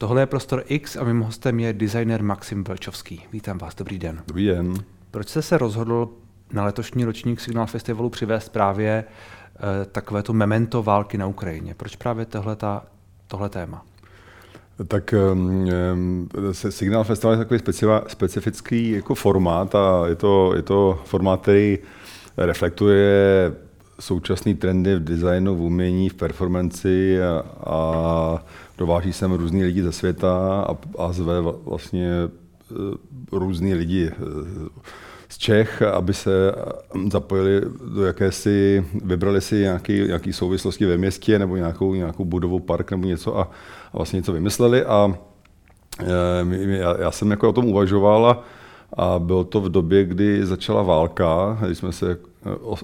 Tohle je Prostor X a mým hostem je designer Maxim Velčovský. Vítám vás, dobrý den. Dobrý den. Proč jste se rozhodl na letošní ročník Signál Festivalu přivést právě e, takovéto memento války na Ukrajině? Proč právě tohle, ta, tohle téma? Tak um, Signál Festival je takový specifický jako formát a je to, je to formát, který reflektuje současné trendy v designu, v umění, v performanci a, a dováží sem různý lidi ze světa a, a zve vlastně e, různý lidi e, z Čech, aby se zapojili do jakési, vybrali si nějaký, nějaký souvislosti ve městě nebo nějakou, nějakou budovu, park nebo něco a, a vlastně něco vymysleli a e, já, já jsem jako o tom uvažoval a, a bylo to v době, kdy začala válka, kdy jsme se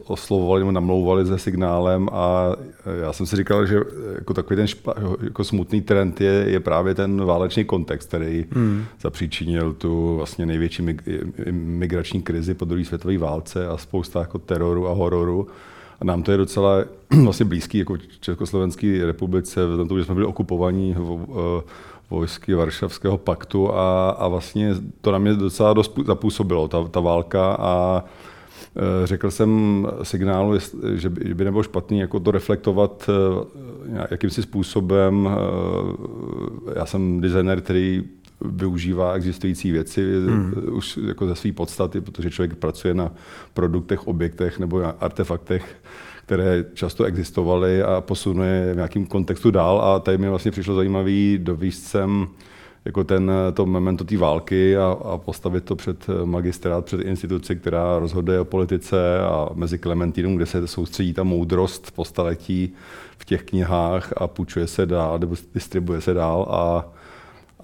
oslovovali nebo namlouvali se signálem a já jsem si říkal, že jako takový ten špa, jako smutný trend je, je právě ten válečný kontext, který hmm. zapříčinil tu vlastně největší migrační krizi po druhé světové válce a spousta jako teroru a hororu. A nám to je docela vlastně blízký jako Československé republice, v tom, že jsme byli okupovaní vojsky Varšavského paktu a, a vlastně to na mě docela dost zapůsobilo, ta, ta válka a Eh, řekl jsem signálu, že by nebylo špatný jako to reflektovat eh, jakýmsi způsobem. Eh, já jsem designer, který využívá existující věci hmm. už jako ze své podstaty, protože člověk pracuje na produktech, objektech nebo na artefaktech, které často existovaly a posunuje v nějakém kontextu dál. A tady mi vlastně přišlo zajímavý dovíst sem jako ten, to memento té války a, a postavit to před magistrát, před instituci, která rozhoduje o politice a mezi Klementinum, kde se soustředí ta moudrost po staletí v těch knihách a půjčuje se dál, nebo distribuje se dál a,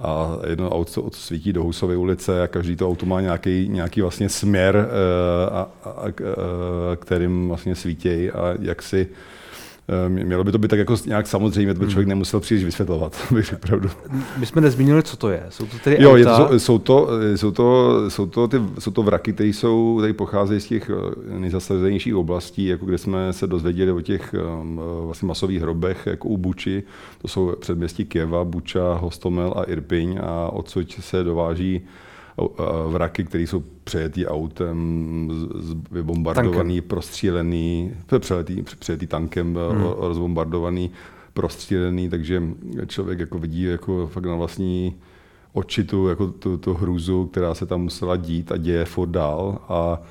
a jedno auto svítí do Husovy ulice a každý to auto má nějaký, nějaký vlastně směr, eh, a, a, a, kterým vlastně svítějí. A jak si mělo by to být tak jako nějak samozřejmě, to by člověk hmm. nemusel příliš vysvětlovat, bych pravdu. My jsme nezmínili, co to je. Jsou to tedy jo, je to, jsou, to, jsou, to, jsou, to, ty, jsou to vraky, které jsou, tady pocházejí z těch eh, nejzasazenějších oblastí, jako kde jsme se dozvěděli o těch um, vlastně masových hrobech, jako u Buči. To jsou předměstí Kieva, Buča, Hostomel a Irpiň a odsud se dováží vraky, které jsou přejetý autem, vybombardovaný, tankem. prostřílený, přeletý, přejetý tankem, hmm. rozbombardovaný, prostřílený, takže člověk jako vidí jako fakt na vlastní oči tu, jako tu, tu hrůzu, která se tam musela dít a děje furt dál. A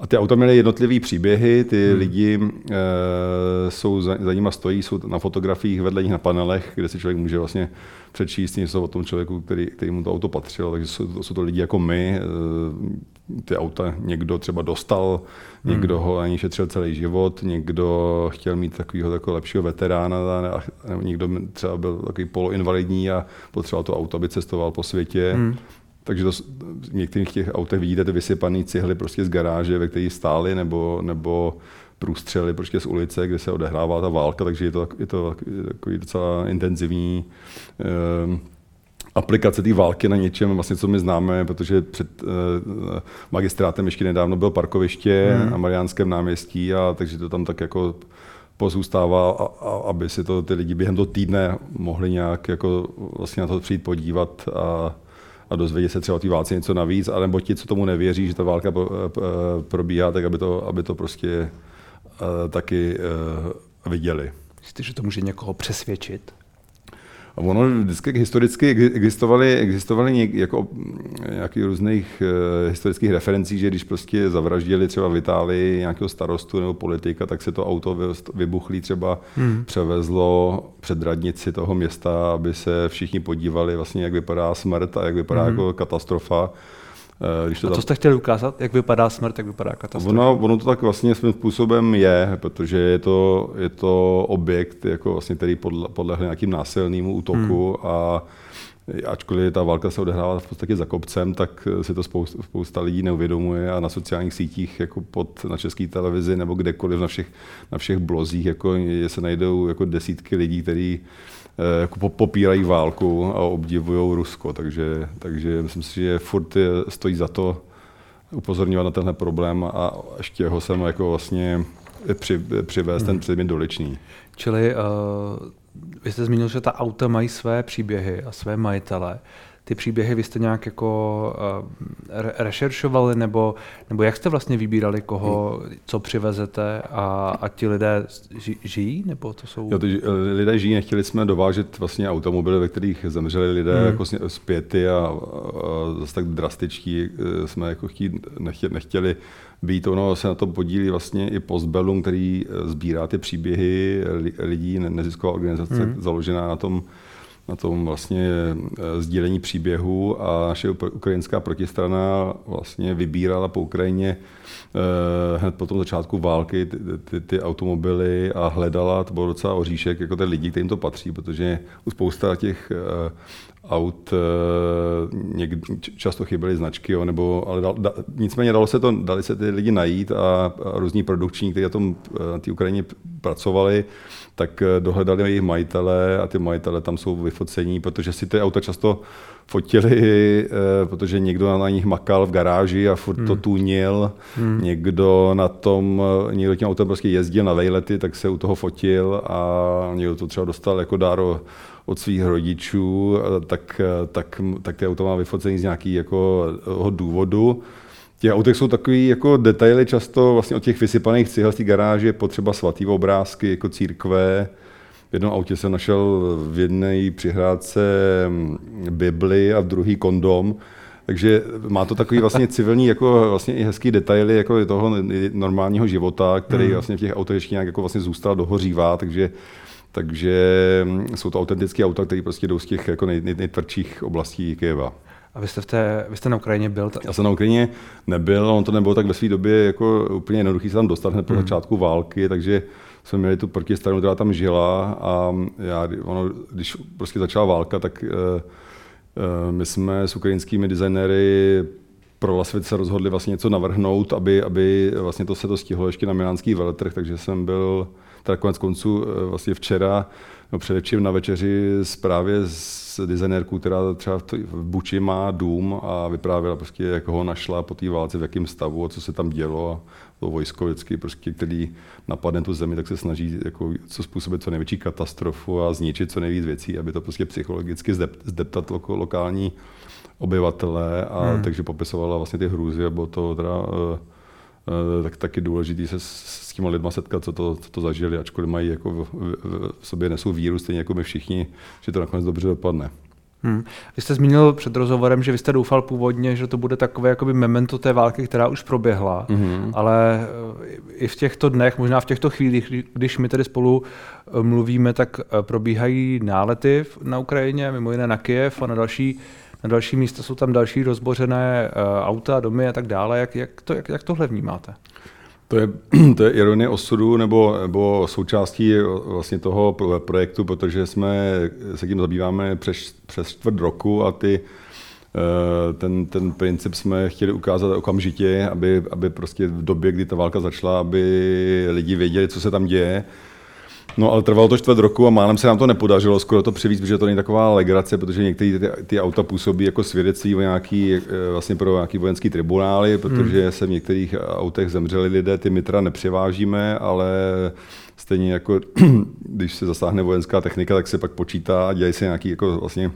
a ty auta měly jednotlivé příběhy, ty hmm. lidi e, jsou za, za nima stojí, jsou na fotografiích vedle nich na panelech, kde si člověk může vlastně přečíst něco o tom člověku, který, který mu to auto patřilo. Takže jsou, to, jsou to lidi jako my. E, ty auta někdo třeba dostal, hmm. někdo ho ani šetřil celý život, někdo chtěl mít takového takového lepšího veterána, a, někdo třeba byl takový poloinvalidní a potřeboval to auto, aby cestoval po světě. Hmm. Takže to, v některých těch autech vidíte ty vysypané cihly prostě z garáže, ve které stály, nebo, nebo průstřely prostě z ulice, kde se odehrává ta válka, takže je to, je to takový docela intenzivní eh, aplikace té války na něčem, vlastně, co my známe, protože před eh, magistrátem ještě nedávno byl parkoviště hmm. na Mariánském náměstí, a takže to tam tak jako pozůstává, a, a, aby si to ty lidi během toho týdne mohli nějak jako vlastně na to přijít podívat a a dozvědět se třeba o té válce něco navíc, anebo ti, co tomu nevěří, že ta válka probíhá, tak aby to, aby to prostě uh, taky viděli. Myslíte, že to může někoho přesvědčit? A ono vždycky historicky existovaly, existovaly jako nějakých různých uh, historických referencí, že když prostě zavraždili třeba v Itálii nějakého starostu nebo politika, tak se to auto vybuchlý třeba hmm. převezlo před radnici toho města, aby se všichni podívali vlastně, jak vypadá smrt a jak vypadá hmm. jako katastrofa. Eh, když to a co jste chtěli ukázat? Jak vypadá smrt, jak vypadá katastrofa? Ono, ono to tak vlastně svým způsobem je, protože je to, je to objekt, jako vlastně, který podle, podlehl nějakým násilnému útoku hmm. a ačkoliv ta válka se odehrává v podstatě za kopcem, tak si to spousta, spousta lidí neuvědomuje a na sociálních sítích, jako pod, na české televizi nebo kdekoliv na všech, na všech blozích, jako je, se najdou jako desítky lidí, kteří Eh, jako popírají válku a obdivují Rusko, takže, takže myslím si, že furt je, stojí za to upozorňovat na tenhle problém a ještě ho sem jako vlastně při, přivést hmm. ten předmět doličný. Čili uh, vy jste zmínil, že ta auta mají své příběhy a své majitele ty příběhy vy jste nějak jako uh, re- rešeršovali, nebo, nebo jak jste vlastně vybírali, koho, co přivezete a, a ti lidé ži, žijí, nebo to jsou... Jo, ty lidé žijí, nechtěli jsme dovážet vlastně automobily, ve kterých zemřeli lidé hmm. jako zpěty a, a, zase tak drastičtí e, jsme jako chtít, nechtěli, nechtěli být. Ono se na to podílí vlastně i Postbellum, který sbírá ty příběhy lidí, nezisková organizace hmm. založená na tom, na tom vlastně eh, sdílení příběhu a naše ukrajinská protistrana vlastně vybírala po Ukrajině eh, hned po tom začátku války ty, ty, ty automobily a hledala, to bylo docela oříšek, jako ty lidi, kterým to patří, protože u spousta těch eh, aut někdy, často chyběly značky, jo, nebo, ale da, da, nicméně dalo se to, dali se ty lidi najít a, a různí produkční, kteří na tom na té Ukrajině pracovali, tak eh, dohledali jejich majitele a ty majitele tam jsou vyfocení, protože si ty auta často fotili, eh, protože někdo na nich makal v garáži a furt hmm. to tunil, hmm. někdo na tom, eh, někdo tím autem prostě jezdil na vejlety, tak se u toho fotil a někdo to třeba dostal jako dár od svých rodičů, tak, tak, tak ty auto má vyfocení z nějakého jako důvodu. Těch autech jsou takový jako detaily často vlastně od těch vysypaných cihel z té garáže, potřeba svatý obrázky, jako církve. V jednom autě jsem našel v jedné přihrádce mm, Bibli a v druhý kondom. Takže má to takový vlastně civilní, jako vlastně i hezký detaily jako toho normálního života, který hmm. vlastně v těch autech ještě nějak jako vlastně zůstal, dohořívá, takže takže mm, jsou to autentické auta, které prostě jdou z těch jako nej, nej, nejtvrdších oblastí Kyjeva. A vy jste, v té, vy jste na Ukrajině byl? Já jsem na Ukrajině nebyl, on to nebylo tak ve své době jako úplně jednoduchý se tam dostat hned po hmm. začátku války, takže jsme měli tu protistranu, která tam žila a já, ono, když prostě začala válka, tak uh, uh, my jsme s ukrajinskými designéry pro Lasvit se rozhodli vlastně něco navrhnout, aby, aby vlastně to se to stihlo ještě na milánský veletrh, takže jsem byl teda konec konců uh, vlastně včera no především na večeři právě s designérkou, která třeba v Buči má dům a vyprávěla prostě, jak ho našla po té válce, v jakém stavu a co se tam dělo. A to vojsko vždycky, prostě, který napadne tu zemi, tak se snaží jako, co způsobit co největší katastrofu a zničit co nejvíc věcí, aby to prostě psychologicky zdeptat lokální obyvatele a hmm. takže popisovala vlastně ty hrůzy a bylo to teda uh, Eh, tak taky důležité se s těma lidma setkat, co to, co to zažili, ačkoliv mají jako v, v, v sobě nesou víru, stejně jako my všichni, že to nakonec dobře dopadne. Hmm. Vy jste zmínil před rozhovorem, že vy jste doufal původně, že to bude takové jakoby memento té války, která už proběhla, hmm. ale eh, i v těchto dnech, možná v těchto chvílích, když my tedy spolu eh, mluvíme, tak probíhají nálety na Ukrajině, mimo jiné na Kiev a na další na další místa jsou tam další rozbořené uh, auta, domy a tak dále. Jak, jak, to, jak, jak tohle vnímáte? To je, to je ironie osudu nebo, nebo součástí vlastně toho projektu, protože jsme se tím zabýváme přes, přes čtvrt roku a ty, eh, ten, ten princip jsme chtěli ukázat okamžitě, aby, aby prostě v době, kdy ta válka začala, aby lidi věděli, co se tam děje No ale trvalo to čtvrt roku a málem se nám to nepodařilo skoro to převíc, protože to není taková legrace, protože některé ty, ty auta působí jako svědectví o nějaký, eh, vlastně pro nějaký vojenský tribunály, protože hmm. se v některých autech zemřeli lidé, ty my teda nepřevážíme, ale stejně jako když se zasáhne vojenská technika, tak se pak počítá a dělají se nějaký jako vlastně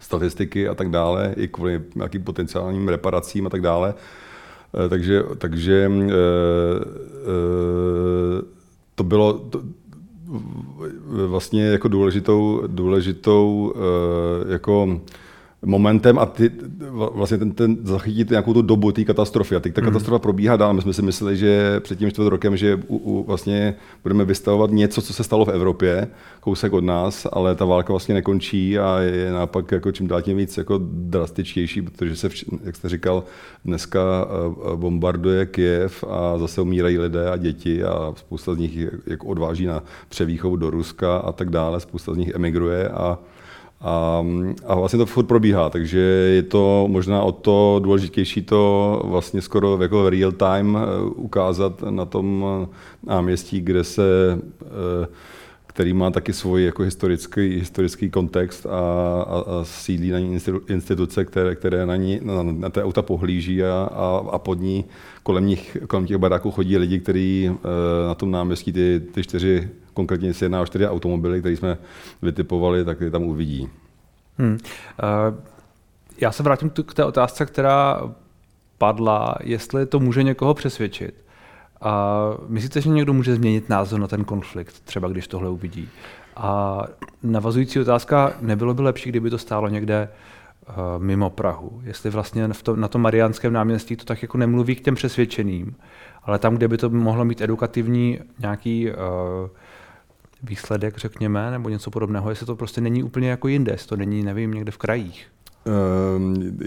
statistiky a tak dále, i kvůli nějakým potenciálním reparacím a tak dále. Eh, takže, takže e, e, to bylo, to, vlastně jako důležitou, důležitou eh, jako momentem a ty, vlastně ten, ten zachytit nějakou tu dobu té katastrofy. A teď ta mm. katastrofa probíhá dál. My jsme si mysleli, že před tím čtvrt rokem, že u, u, vlastně budeme vystavovat něco, co se stalo v Evropě, kousek od nás, ale ta válka vlastně nekončí a je naopak jako čím dál tím víc jako drastičtější, protože se, jak jste říkal, dneska eh, bombarduje Kiev a zase umírají lidé a děti a spousta z nich jako odváží na převýchovu do Ruska a tak dále, spousta z nich emigruje a a, a vlastně to furt probíhá, takže je to možná o to důležitější to vlastně skoro jako real time eh, ukázat na tom náměstí, kde se eh, který má taky svůj jako historický, historický kontext a, a, a sídlí na ní instituce, které, které na, ní, na, na té auta pohlíží a, a, a pod ní kolem, nich, kolem těch baráků chodí lidi, kteří eh, na tom náměstí ty, ty čtyři konkrétně se jedná o čtyři automobily, které jsme vytipovali, tak je tam uvidí. Hmm. Uh, já se vrátím k té otázce, která padla, jestli to může někoho přesvědčit. A myslíte, že někdo může změnit názor na ten konflikt, třeba když tohle uvidí? A navazující otázka, nebylo by lepší, kdyby to stálo někde uh, mimo Prahu? Jestli vlastně v to, na tom Mariánském náměstí to tak jako nemluví k těm přesvědčeným, ale tam, kde by to mohlo mít edukativní nějaký uh, výsledek, řekněme, nebo něco podobného, jestli to prostě není úplně jako jinde, jestli to není, nevím, někde v krajích. Ehm,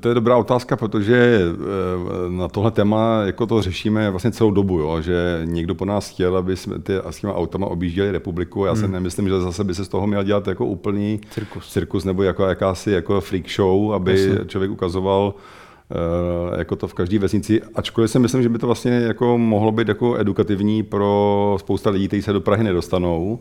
to je dobrá otázka, protože eh, na tohle téma jako to řešíme vlastně celou dobu, jo? že někdo po nás chtěl, aby jsme ty, s těma autama objížděli republiku. Já hmm. si nemyslím, že zase by se z toho měl dělat jako úplný cirkus, cirkus nebo jako jakási jako freak show, aby Jasně. člověk ukazoval jako to v každé vesnici, ačkoliv si myslím, že by to vlastně jako mohlo být jako edukativní pro spousta lidí, kteří se do Prahy nedostanou,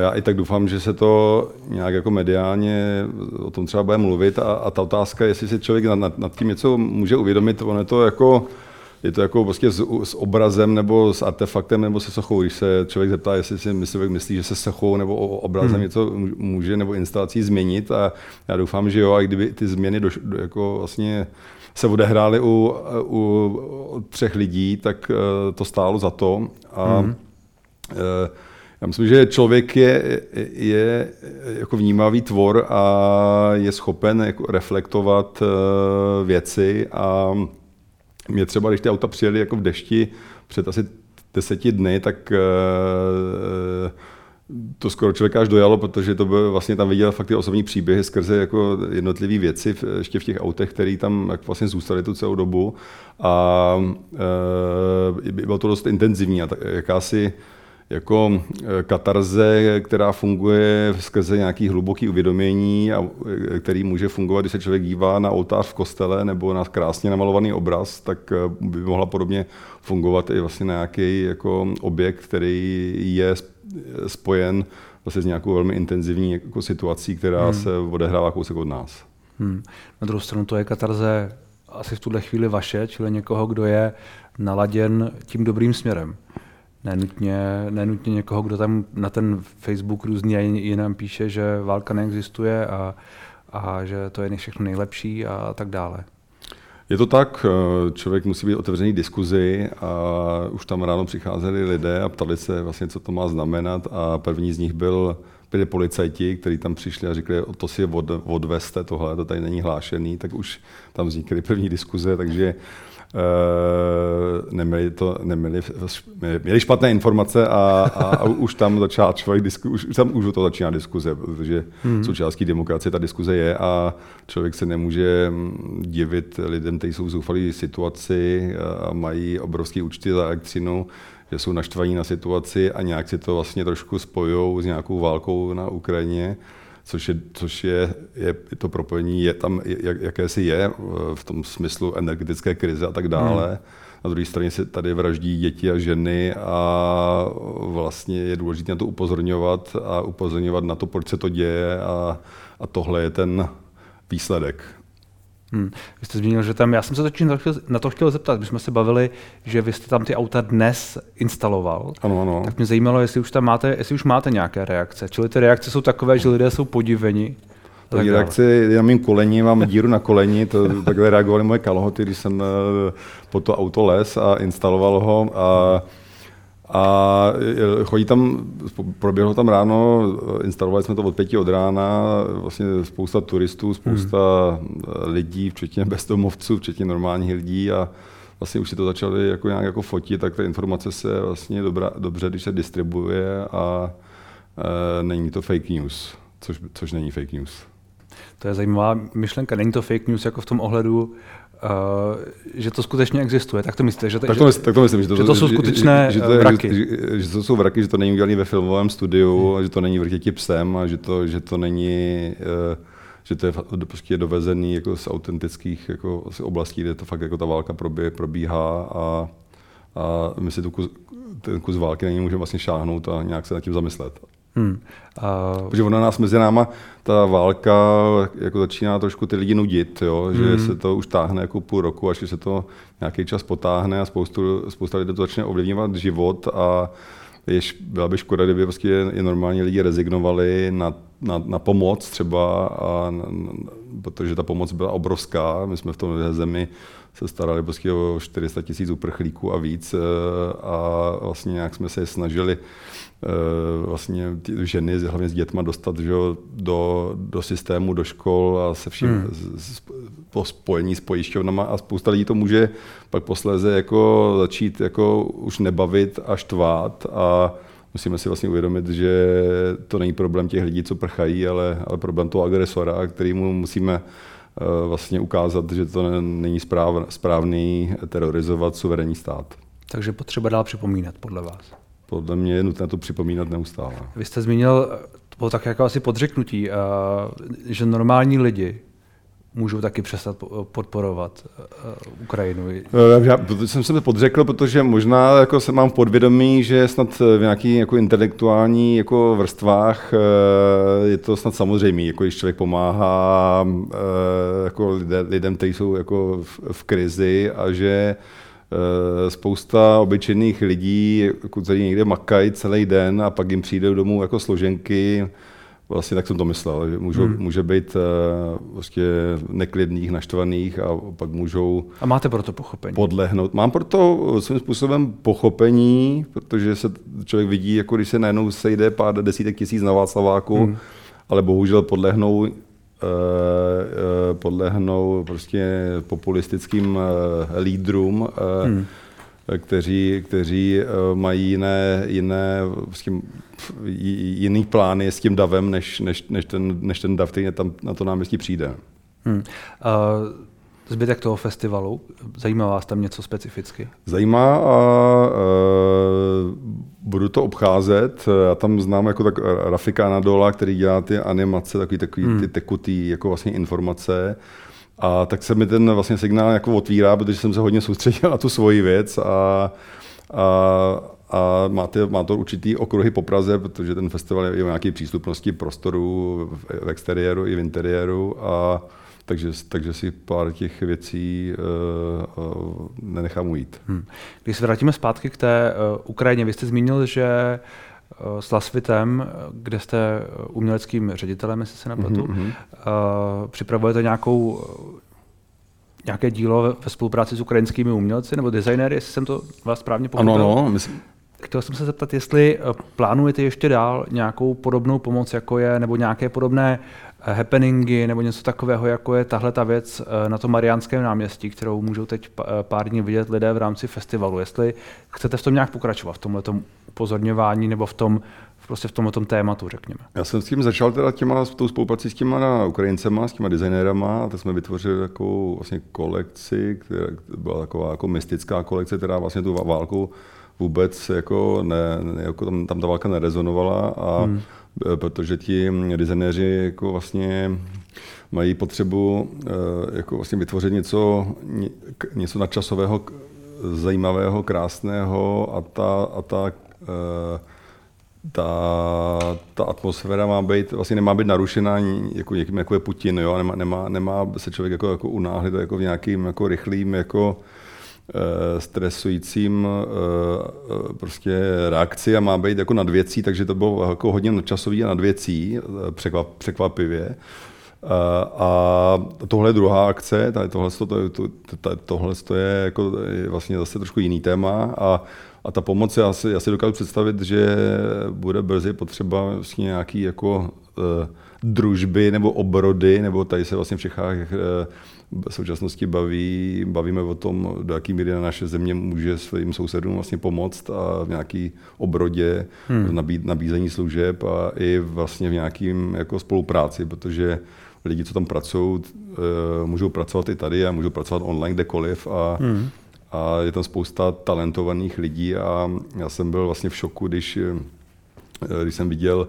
já i tak doufám, že se to nějak jako mediálně o tom třeba bude mluvit a, a ta otázka, jestli si člověk nad, nad tím něco může uvědomit, ono je to jako je to jako prostě s, s, obrazem nebo s artefaktem nebo se sochou. Když se člověk zeptá, jestli si myslí, myslí že se sochou nebo obrazem hmm. něco může nebo instalací změnit a já doufám, že jo, a kdyby ty změny do, do, jako vlastně se odehrály u, u, u třech lidí, tak uh, to stálo za to. A, hmm. uh, já myslím, že člověk je, je jako vnímavý tvor a je schopen jako reflektovat eh, věci a mě třeba, když ty auta přijeli jako v dešti před asi deseti dny, tak eh, to skoro člověka až dojalo, protože to byl vlastně tam viděl fakt ty osobní příběhy skrze jako jednotlivé věci ještě v těch autech, které tam jak vlastně zůstaly tu celou dobu. A e, bylo to dost intenzivní a tak, jakási jako eh, katarze, která funguje skrze nějaký hluboký uvědomění a eh, který může fungovat, když se člověk dívá na oltář v kostele nebo na krásně namalovaný obraz, tak eh, by mohla podobně fungovat i vlastně na nějaký jako objekt, který je spojen vlastně s nějakou velmi intenzivní jako situací, která hmm. se odehrává kousek od nás. Hmm. Na druhou stranu to je katarze asi v tuhle chvíli vaše, čili někoho, kdo je naladěn tím dobrým směrem nenutně, nenutně někoho, kdo tam na ten Facebook různě jinam píše, že válka neexistuje a, a že to je všechno nejlepší a tak dále. Je to tak, eh, člověk musí být otevřený diskuzi a už tam ráno přicházeli lidé a ptali se vlastně, co to má znamenat a první z nich byl byli policajti, kteří tam přišli a řekli, to si od, odveste tohle, to tady není hlášený, tak už tam vznikly první diskuze, takže Uh, neměli, to, neměli, měli špatné informace a, a, a už tam začal člověk disku, už, už tam už to začíná diskuze, protože hmm. součástí demokracie ta diskuze je a člověk se nemůže mm, divit lidem, kteří jsou v zoufalé situaci a mají obrovské účty za elektřinu, že jsou naštvaní na situaci a nějak si to vlastně trošku spojují s nějakou válkou na Ukrajině což je, což je, je to propojení je tam, jak, jakési je v tom smyslu energetické krize a tak dále. Hmm. Na druhé straně se tady vraždí děti a ženy a vlastně je důležité na to upozorňovat a upozorňovat na to, proč se to děje a, a tohle je ten výsledek. Hmm. Vy jste zmínil, že tam, já jsem se totiž na to chtěl zeptat, když jsme se bavili, že vy jste tam ty auta dnes instaloval. Ano, ano. Tak mě zajímalo, jestli už tam máte, jestli už máte nějaké reakce. Čili ty reakce jsou takové, že lidé jsou podiveni. Tak reakce, já mým kolení, mám díru na koleni, to, takhle reagovaly moje kalhoty, když jsem eh, po to auto les a instaloval ho. A a chodí tam, proběhlo tam ráno, instalovali jsme to od pěti od rána, vlastně spousta turistů, spousta hmm. lidí, včetně bezdomovců, včetně normálních lidí a vlastně už si to začali jako nějak jako fotit, tak ta informace se vlastně dobrá, dobře, když se distribuje a e, není to fake news, což, což není fake news. To je zajímavá myšlenka. Není to fake news jako v tom ohledu, že to skutečně existuje. Tak to myslíte? Že, tak, to myslím, tak to myslím, že to, že to jsou skutečné že, že, to je, vraky. Že, že, to jsou vraky, že to není udělané ve filmovém studiu, hmm. že to není vrtěti psem a že to, že to není, uh, že to je prostě dovezený jako z autentických jako z oblastí, kde to fakt jako ta válka probí, probíhá a, a my si tu kus, ten kus války není můžeme vlastně šáhnout a nějak se nad tím zamyslet. Hmm. Uh... Protože ona nás mezi náma, ta válka jako začíná trošku ty lidi nudit, jo? že hmm. se to už táhne jako půl roku, až se to nějaký čas potáhne a spoustu, spousta lidí to začne ovlivňovat život a jež byla by škoda, kdyby prostě i normální lidi rezignovali na, na, na pomoc třeba, a, na, protože ta pomoc byla obrovská. My jsme v tom zemi se starali prostě o 400 tisíc uprchlíků a víc a vlastně nějak jsme se snažili Eh, vlastně ty ženy, hlavně s dětma, dostat že, do, do systému, do škol a se vším hmm. Po spojení s pojišťovnama a spousta lidí to může pak posléze jako začít jako už nebavit a štvát a musíme si vlastně uvědomit, že to není problém těch lidí, co prchají, ale, ale problém toho agresora, kterýmu musíme eh, vlastně ukázat, že to není správ, správný terorizovat suverénní stát. Takže potřeba dál připomínat podle vás podle mě je nutné to připomínat neustále. Vy jste zmínil, to bylo tak jako asi podřeknutí, že normální lidi můžou taky přestat podporovat Ukrajinu. Eh, já jsem se podřekl, protože možná jako se mám podvědomí, že snad v nějakých jako intelektuální jako vrstvách eh, je to snad samozřejmé, jako když člověk pomáhá eh, jako lidem, kteří jsou jako v, krizi a že Eh, spousta obyčejných lidí, kteří někde makají celý den a pak jim přijde domů jako složenky, Vlastně tak jsem to myslel, že můžou, hmm. může být uh, vlastně neklidných, naštvaných a pak můžou... A máte pro to pochopení? Podlehnout. Mám pro to svým způsobem pochopení, protože se člověk vidí, jako když se najednou sejde pár desítek tisíc na Václaváku, hmm. ale bohužel podlehnou Eh, eh, podlehnou prostě populistickým eh, lídrům, hmm. Kteří, kteří mají jiné, jiné prostě jiný plány s tím davem, než, než, než, ten, než ten dav, který tam na to náměstí přijde. Hmm. Uh zbytek toho festivalu? Zajímá vás tam něco specificky? Zajímá a e, budu to obcházet. Já tam znám jako tak Rafika Nadola, který dělá ty animace, takový, takový hmm. ty tekutý jako vlastně informace. A tak se mi ten vlastně signál jako otvírá, protože jsem se hodně soustředil na tu svoji věc a, a, a má, to, má to určitý okruhy po Praze, protože ten festival je o nějaké přístupnosti prostoru v, v exteriéru i v interiéru a takže, takže si pár těch věcí uh, uh, nenechám ujít. Hmm. Když se vrátíme zpátky k té uh, Ukrajině, vy jste zmínil, že uh, s Lasvitem, kde jste uměleckým ředitelem, jestli se nepletu, mm-hmm. připravujete nějakou nějaké dílo ve spolupráci s ukrajinskými umělci nebo designéry, jestli jsem to vás správně pochopil? Ano, no, myslím, Chtěl jsem se zeptat, jestli plánujete ještě dál nějakou podobnou pomoc, jako je, nebo nějaké podobné happeningy nebo něco takového, jako je tahle ta věc eh, na tom Mariánském náměstí, kterou můžou teď eh, pár dní vidět lidé v rámci festivalu. Jestli chcete v tom nějak pokračovat, v tomhle upozorňování nebo v tom, prostě v tomhle tématu, řekněme. Já jsem s tím začal teda těma, s tou spoluprací s těma Ukrajincema, s těma designérama, tak jsme vytvořili takovou vlastně kolekci, která byla taková jako mystická kolekce, která vlastně tu válku vůbec jako, ne, jako tam, tam ta válka nerezonovala a hmm Eh, protože ti designéři jako vlastně mají potřebu eh, jako vlastně vytvořit něco, něco nadčasového, zajímavého, krásného a ta, a ta eh, ta, ta atmosféra má být, vlastně nemá být narušená jako někým, jako je Putin, jo? Nemá, nemá, nemá se člověk jako, jako unáhlit jako v nějakým jako rychlým jako Eh, stresujícím eh, eh, prostě reakci a má být jako nad věcí, takže to bylo jako hodně nadčasový a nad věcí, překvap, překvapivě. A tohle je druhá akce, tady tohle, to, to, to, tohle je jako vlastně zase trošku jiný téma a, a ta pomoc, já si, já si dokážu představit, že bude brzy potřeba vlastně nějaký jako uh, družby nebo obrody, nebo tady se vlastně v Čechách uh, v současnosti baví, bavíme o tom, do jaký míry naše země může svým sousedům vlastně pomoct a v nějaký obrodě, hmm. nabít, nabízení služeb a i vlastně v nějakým jako spolupráci, protože lidi, co tam pracují, eh, můžou pracovat i tady a můžou pracovat online kdekoliv a, hmm. a je tam spousta talentovaných lidí a já jsem byl vlastně v šoku, když, eh, když jsem viděl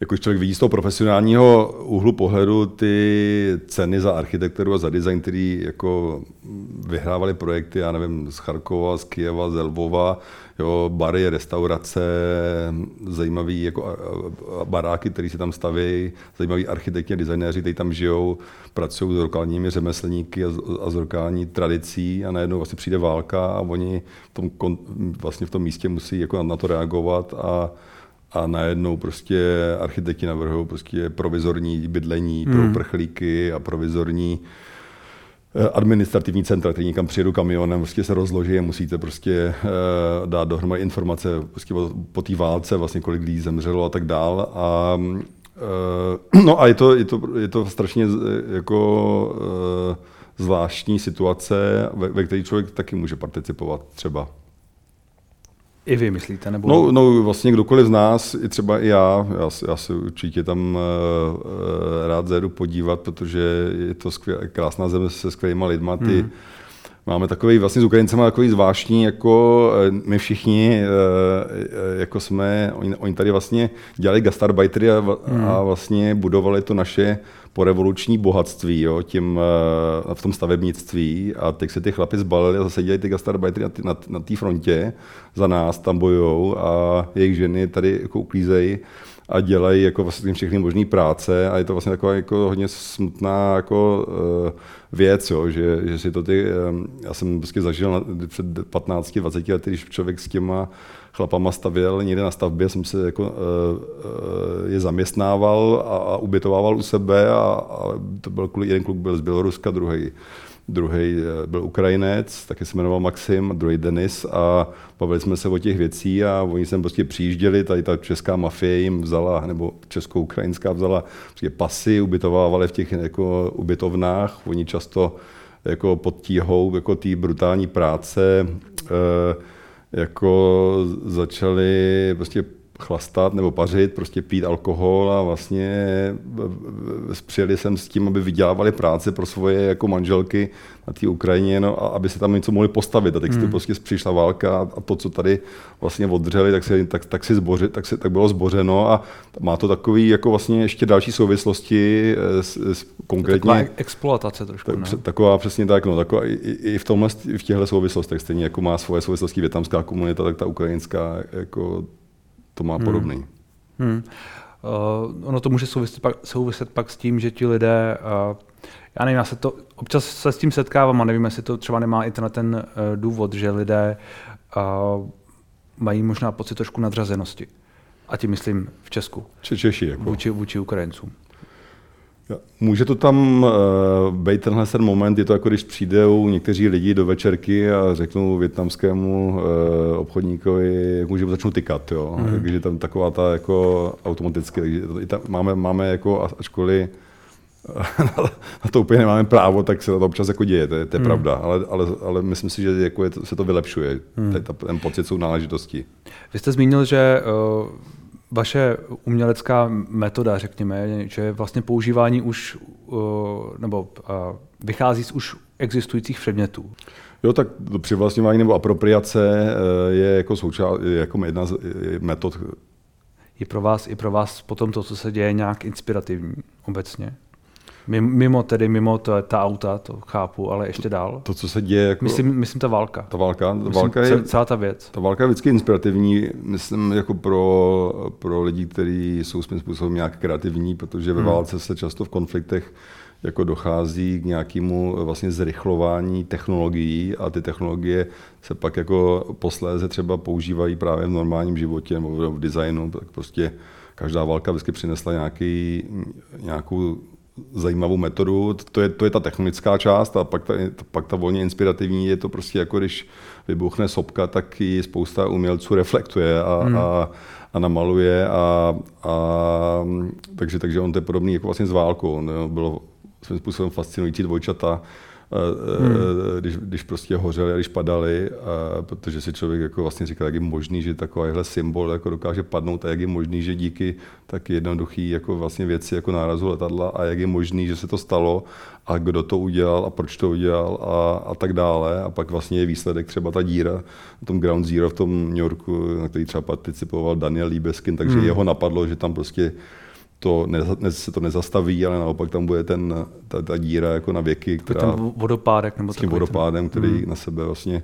jako když člověk vidí z toho profesionálního úhlu pohledu ty ceny za architekturu a za design, který jako vyhrávali projekty, já nevím, z Charkova, z Kijeva, z Lvova, jo, bary, restaurace, zajímavý jako baráky, které se tam staví, zajímaví architekti a designéři, kteří tam žijou, pracují s lokálními řemeslníky a, a s lokální tradicí a najednou vlastně přijde válka a oni v tom, vlastně v tom místě musí jako na to reagovat a a najednou prostě architekti navrhují prostě provizorní bydlení hmm. pro uprchlíky a provizorní eh, administrativní centra, který někam přijedu kamionem, prostě se rozloží a musíte prostě uh, dát dohromady informace prostě po té válce, vlastně kolik lidí zemřelo a tak dál. A, uh, no a je to, je to, je to strašně jako uh, zvláštní situace, ve, ve které člověk taky může participovat třeba. I vy myslíte? Nebo... No, no, vlastně kdokoliv z nás, i třeba i já, já, já se určitě tam uh, rád zajedu podívat, protože je to skvěl, krásná země se skvělýma lidma. Ty, mm. Máme takový, vlastně s Ukrajincema takový zvláštní, jako eh, my všichni, jako jsme, oni, oni tady vlastně dělali gastarbajtery a, mm. a vlastně budovali to naše porevoluční bohatství jo, tím, eh, v tom stavebnictví a teď se ty chlapi zbalili a zase dělají ty gastarbajtry na, na, na té frontě za nás, tam bojujou a jejich ženy tady jako uklízejí a dělají jako vlastně všechny možné práce a je to vlastně taková jako hodně smutná jako uh, věc, jo, že, že si to ty, um, já jsem prostě zažil před 15-20 lety, když člověk s těma chlapama stavěl někde na stavbě, jsem se jako, uh, je zaměstnával a, a ubytovával u sebe a, a to byl jeden kluk byl z Běloruska, druhý druhý eh, byl Ukrajinec, taky se jmenoval Maxim, druhý Denis a bavili jsme se o těch věcí a oni sem prostě přijížděli, tady ta česká mafie jim vzala, nebo česko-ukrajinská vzala prostě pasy, ubytovávali v těch jako ubytovnách, oni často jako pod tíhou jako té brutální práce e, jako začali prostě chlastat nebo pařit, prostě pít alkohol a vlastně přijeli jsem s tím, aby vydělávali práce pro svoje jako manželky na té Ukrajině, no, a aby se tam něco mohli postavit. A teď hmm. prostě přišla válka a to, co tady vlastně odřeli, tak, se, tak, tak, si zboři, tak, se, tak bylo zbořeno a má to takový jako vlastně ještě další souvislosti eh, s, s konkrétně... Taková exploatace trošku, tak, ne? Taková přesně tak, no, taková, i, i v, tomhle, v těchto souvislostech, stejně jako má svoje souvislosti větnamská komunita, tak ta ukrajinská jako to má hmm. podobný. Hmm. Uh, ono to může souviset pak, souviset pak s tím, že ti lidé, uh, já nevím, já se to, občas se s tím setkávám a nevím, jestli to třeba nemá i na ten uh, důvod, že lidé uh, mají možná pocit trošku nadřazenosti. A tím myslím v Česku. Češi, jako. Vůči, vůči Ukrajincům. Může to tam uh, být tenhle ten moment, je to jako když přijdou někteří lidi do večerky a řeknou větnamskému uh, obchodníkovi, jak můžeme začnou tykat, jo. Mm. Takže tam taková ta jako automaticky, takže tam máme, máme jako, ačkoliv na to úplně nemáme právo, tak se to občas jako děje, to je, to je mm. pravda, ale, ale, ale myslím si, že jako je se to vylepšuje, mm. ten, ten pocit jsou náležitosti. Vy jste zmínil, že uh vaše umělecká metoda, řekněme, že vlastně používání už nebo vychází z už existujících předmětů. Jo, tak přivlastňování nebo apropriace e, je jako součást, je jako jedna z metod. Je pro vás, i pro vás potom to, co se děje, nějak inspirativní obecně? Mimo tedy, mimo to, ta auta, to chápu, ale ještě dál. To, co se děje jako... Myslím, myslím ta válka. Ta válka, ta myslím, válka je... Celá ta věc. Ta válka je vždycky inspirativní, myslím, jako pro, pro lidi, kteří jsou svým způsobem nějak kreativní, protože ve hmm. válce se často v konfliktech jako dochází k nějakému vlastně zrychlování technologií a ty technologie se pak jako posléze třeba používají právě v normálním životě nebo v designu, tak prostě každá válka vždycky přinesla nějaký, nějakou zajímavou metodu. To je, to je ta technická část a pak ta, pak ta volně inspirativní je to prostě jako když vybuchne sopka, tak ji spousta umělců reflektuje a, hmm. a, a namaluje a, a takže, takže on to je podobný jako vlastně s válkou. No, bylo svým způsobem fascinující dvojčata, hmm. když, když prostě hořeli a když padali, a protože si člověk jako vlastně říkal, jak je možný, že takovýhle symbol jako dokáže padnout a jak je možný, že díky tak jednoduchý jako vlastně věci jako nárazu letadla a jak je možný, že se to stalo a kdo to udělal a proč to udělal a, a tak dále. A pak vlastně je výsledek třeba ta díra na tom Ground Zero v tom New Yorku, na který třeba participoval Daniel Liebeskin, takže hmm. jeho napadlo, že tam prostě to ne, ne, se to nezastaví, ale naopak tam bude ten, ta, ta díra jako na věky, která... Ten vodopádek nebo S tím vodopádem, který hmm. na sebe vlastně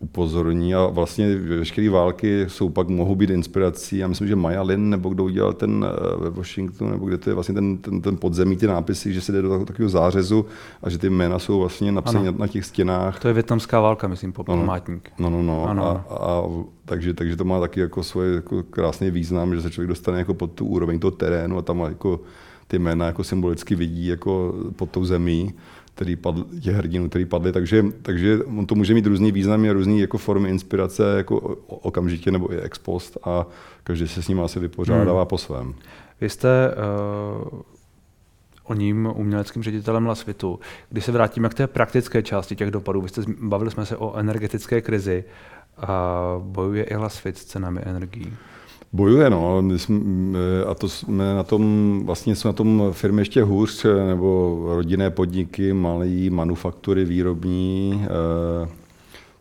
upozorní a vlastně veškeré války jsou pak mohou být inspirací. Já myslím, že Maya Lin, nebo kdo udělal ten eh, ve Washingtonu, nebo kde to je vlastně ten, ten, ten podzemí, ty nápisy, že se jde do takového zářezu a že ty jména jsou vlastně napsané na těch stěnách. To je větnamská válka, myslím, po památník. No, no, no. Ano. A, a, takže, takže to má taky jako svoje jako krásný význam, že se člověk dostane jako pod tu úroveň toho terénu a tam jako ty jména jako symbolicky vidí jako pod tou zemí který padl, těch hrdinů, který padli, takže, takže on to může mít různý významy a různé jako formy inspirace jako okamžitě nebo i ex post a každý se s ním asi vypořádává hmm. po svém. Vy jste uh, o ním uměleckým ředitelem Lasvitu. Když se vrátíme k té praktické části těch dopadů, vy jste, bavili jsme se o energetické krizi, a bojuje i Lasvit s cenami energií. Bojuje, no. My jsme, a to jsme na tom, vlastně jsme na tom firmy ještě hůř, nebo rodinné podniky, malé manufaktury výrobní. Eh,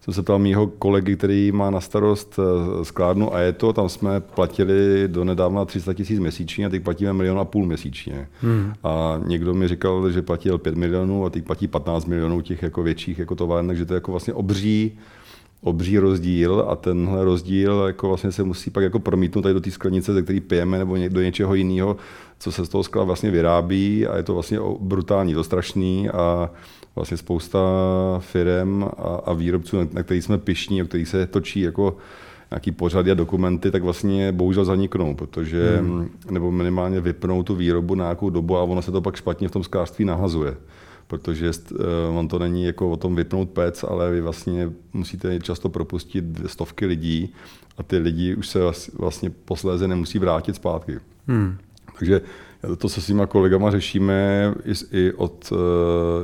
jsem se ptal mýho kolegy, který má na starost eh, skládnu a je to, tam jsme platili do nedávna 300 tisíc měsíčně a teď platíme milion a půl měsíčně. Hmm. A někdo mi říkal, že platil 5 milionů a teď platí 15 milionů těch jako větších jako továren, takže to je jako vlastně obří obří rozdíl a tenhle rozdíl jako vlastně se musí pak jako promítnout tady do té sklenice, ze které pijeme, nebo do něčeho jiného, co se z toho skla vlastně vyrábí a je to vlastně brutální, to strašný a vlastně spousta firm a, a výrobců, na kterých jsme pišní, o kterých se točí jako nějaký pořady a dokumenty, tak vlastně bohužel zaniknou, protože, hmm. nebo minimálně vypnou tu výrobu na nějakou dobu a ono se to pak špatně v tom sklářství nahazuje protože uh, on to není jako o tom vypnout pec, ale vy vlastně musíte často propustit stovky lidí a ty lidi už se vlastně posléze nemusí vrátit zpátky. Hmm. Takže to se s těma kolegama řešíme i, od, uh,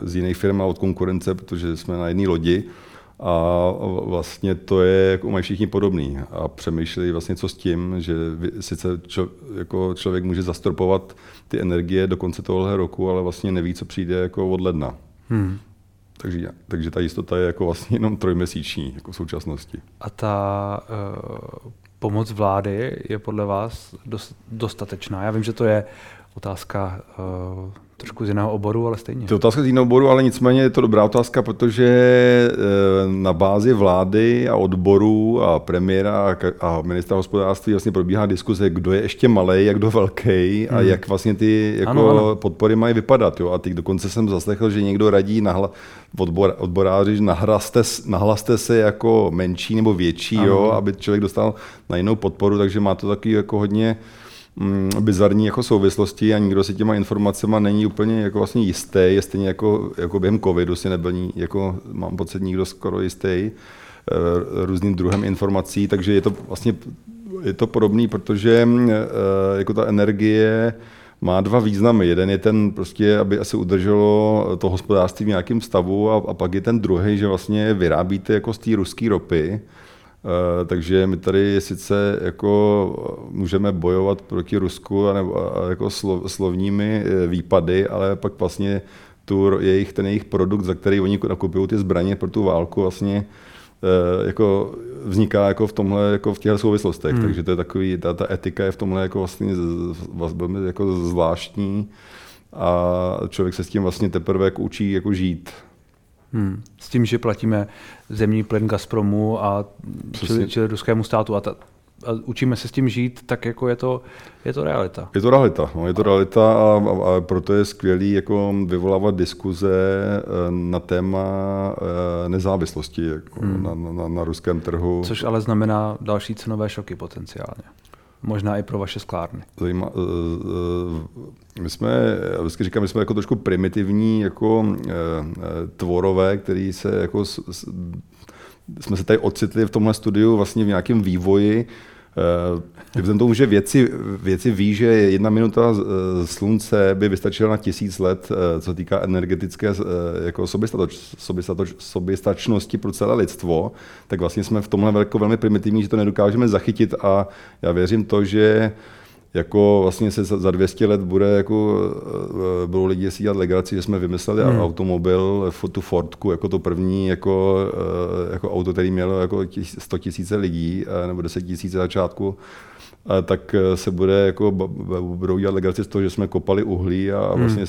z jiných firm a od konkurence, protože jsme na jedné lodi a vlastně to je, jako mají všichni podobný a přemýšlejí vlastně co s tím, že sice čo, jako člověk může zastropovat ty energie do konce tohohle roku, ale vlastně neví, co přijde jako od ledna. Hmm. Takže, takže ta jistota je jako vlastně jenom trojměsíční jako v současnosti. A ta uh, pomoc vlády je podle vás dost, dostatečná? Já vím, že to je otázka uh, trošku z jiného oboru, ale stejně. To je otázka z jiného oboru, ale nicméně je to dobrá otázka, protože eh, na bázi vlády a odborů a premiéra a ministra hospodářství vlastně probíhá diskuze, kdo je ještě malý, jak kdo velký a hmm. jak vlastně ty jako ano, ano. podpory mají vypadat. Jo? A teď dokonce jsem zaslechl, že někdo radí nahla, odbor, odboráři, že nahlaste, nahlaste se jako menší nebo větší, jo? aby člověk dostal na jinou podporu, takže má to taky jako hodně mm, bizarní jako souvislosti a nikdo si těma informacemi není úplně jako vlastně jistý, je stejně jako, jako během covidu si nebyl, jako mám pocit, nikdo skoro jistý eh, různým druhem informací, takže je to vlastně je to podobný, protože eh, jako ta energie má dva významy. Jeden je ten prostě, aby asi udrželo to hospodářství v nějakém stavu a, a pak je ten druhý, že vlastně vyrábíte jako z té ruské ropy, takže my tady sice jako můžeme bojovat proti Rusku a nebo, a jako slo, slovními eh, výpady, ale pak vlastně tu jejich, ten jejich produkt, za který oni nakupují ty zbraně pro tu válku, vlastně eh, jako vzniká jako v tomhle, jako v těchto souvislostech. Hmm. Takže to je takový, ta, ta etika je v tomhle jako vlastně velmi jako zvláštní a člověk se s tím vlastně teprve jako učí jako žít. Hmm. S tím, že platíme zemní plyn Gazpromu a čili, čili ruskému státu a, ta, a učíme se s tím žít, tak jako je to, je to realita. Je to realita, no, je to realita a, a, a proto je skvělý jako vyvolávat diskuze eh, na téma eh, nezávislosti jako hmm. na, na, na ruském trhu. Což ale znamená další cenové šoky potenciálně. Možná i pro vaše sklárny. Zajímá, eh, eh, my jsme, já vždycky říkám, my jsme jako trošku primitivní jako eh, tvorové, který se jako jsme se tady ocitli v tomhle studiu vlastně v nějakém vývoji, vzhledem tomu, že věci, věci ví, že jedna minuta slunce by vystačila na tisíc let, eh, co týká energetické eh, jako soběstačnosti pro celé lidstvo, tak vlastně jsme v tomhle velko velmi primitivní, že to nedokážeme zachytit. A já věřím to, že jako vlastně se za 200 let bude jako, budou lidi si dělat legraci, že jsme vymysleli hmm. automobil, tu Fordku, jako to první jako, jako auto, který mělo jako 100 tisíce lidí, nebo 10 tisíce začátku, tak se bude jako, budou dělat legraci z toho, že jsme kopali uhlí a hmm. vlastně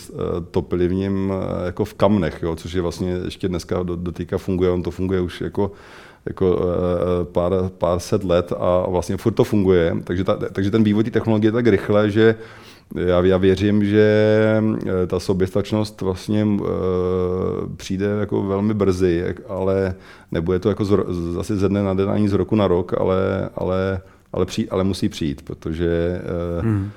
topili v něm jako v kamnech, jo, což je vlastně ještě dneska do, dotýka funguje, on to funguje už jako jako pár, pár set let a vlastně furt to funguje. Takže, ta, takže ten vývoj té technologie je tak rychle, že já, já věřím, že ta soběstačnost vlastně přijde jako velmi brzy, ale nebude to jako z, zase ze dne na den ani z roku na rok, ale, ale ale, přijít, ale musí přijít, protože hmm.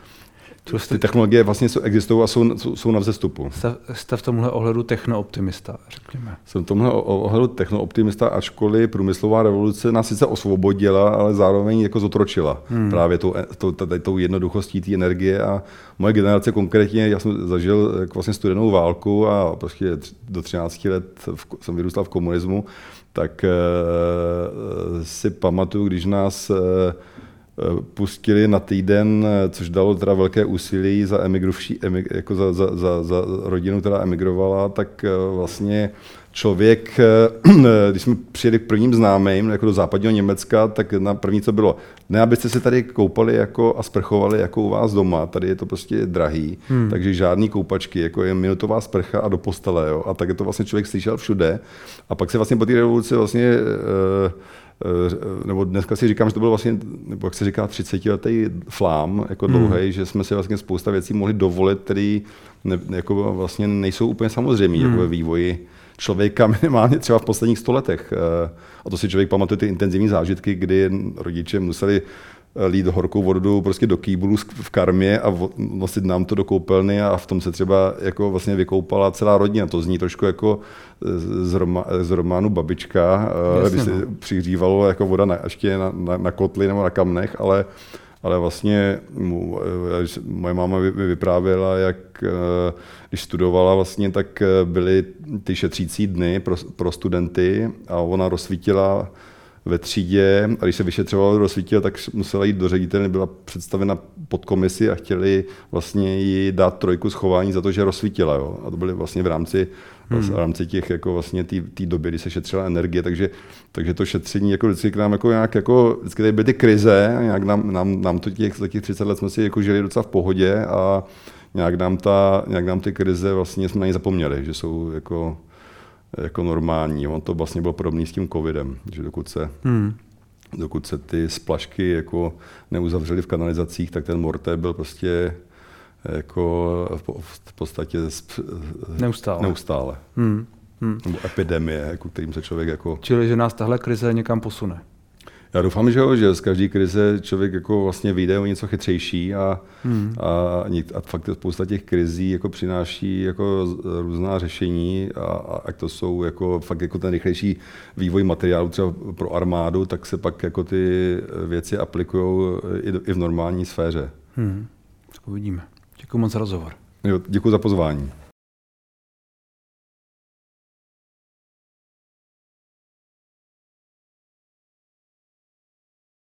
Ty technologie vlastně existují a jsou, jsou, jsou na vzestupu. Jste, jste v tomhle ohledu technooptimista, řekněme. Jsem v tomhle ohledu technooptimista, ačkoliv průmyslová revoluce nás sice osvobodila, ale zároveň jako zotročila hmm. právě tou, tou, tou jednoduchostí té energie a moje generace konkrétně, já jsem zažil jako vlastně studenou válku a prostě do 13 let v, jsem vyrůstal v komunismu, tak uh, si pamatuju, když nás uh, pustili na týden, což dalo teda velké úsilí za emigrovší, jako za, za, za, za rodinu, která emigrovala, tak eh, vlastně člověk, eh, když jsme přijeli k prvním známým jako do západního Německa, tak na první co bylo, ne abyste se tady koupali jako a sprchovali jako u vás doma, tady je to prostě drahý, hmm. takže žádný koupačky, jako je minutová sprcha a do postele, jo? a tak je to vlastně člověk slyšel všude. A pak se vlastně po té revoluci vlastně uh, nebo dneska si říkám, že to byl vlastně, nebo jak se říká, 30 letý flám, jako hmm. dlouhý, že jsme si vlastně spousta věcí mohli dovolit, které ne, jako vlastně nejsou úplně samozřejmé hmm. jako ve vývoji člověka minimálně třeba v posledních stoletech. Eh, a to si člověk pamatuje ty intenzivní zážitky, kdy rodiče museli lít horkou vodu prostě do kýbulu v karmě a nosit nám to do koupelny a v tom se třeba jako vlastně vykoupala celá rodina. To zní trošku jako z, roma, z románu Babička, eh, Jasně, kdy se no. přihřívalo jako voda na, ještě na, na, na kotli nebo na kamnech, ale ale vlastně eh, moje máma mi vyprávěla, jak eh, když studovala vlastně, tak byly ty šetřící dny pro, pro studenty a ona rozsvítila ve třídě a když se vyšetřovalo do svítil, tak musela jít do ředitelny, byla představena pod komisi a chtěli vlastně jí dát trojku schování za to, že rozsvítila. Jo? A to byly vlastně v rámci, hmm. v rámci těch jako vlastně té doby, kdy se šetřila energie, takže, takže to šetření jako vždycky k nám jako nějak jako, vždycky tady byly ty krize, a nějak nám, nám, nám to těch, za těch 30 let jsme si jako žili docela v pohodě a nějak nám, ta, nějak nám ty krize vlastně jsme na ně zapomněli, že jsou jako jako normální. On to vlastně bylo podobný s tím covidem, že dokud se, hmm. dokud se ty splašky jako neuzavřely v kanalizacích, tak ten morté byl prostě jako v podstatě neustále. neustále. Hmm. Hmm. Nebo epidemie, jako kterým se člověk jako... Čili, že nás tahle krize někam posune. Já doufám, že jo, že z každé krize člověk jako vlastně vyjde o něco chytřejší a, hmm. a, a fakt spousta těch krizí jako přináší jako různá řešení a, a jak to jsou jako fakt jako ten rychlejší vývoj materiálu třeba pro armádu, tak se pak jako ty věci aplikují i, i v normální sféře. Hmm. Uvidíme. Děkuji moc za rozhovor. Jo, děkuji za pozvání.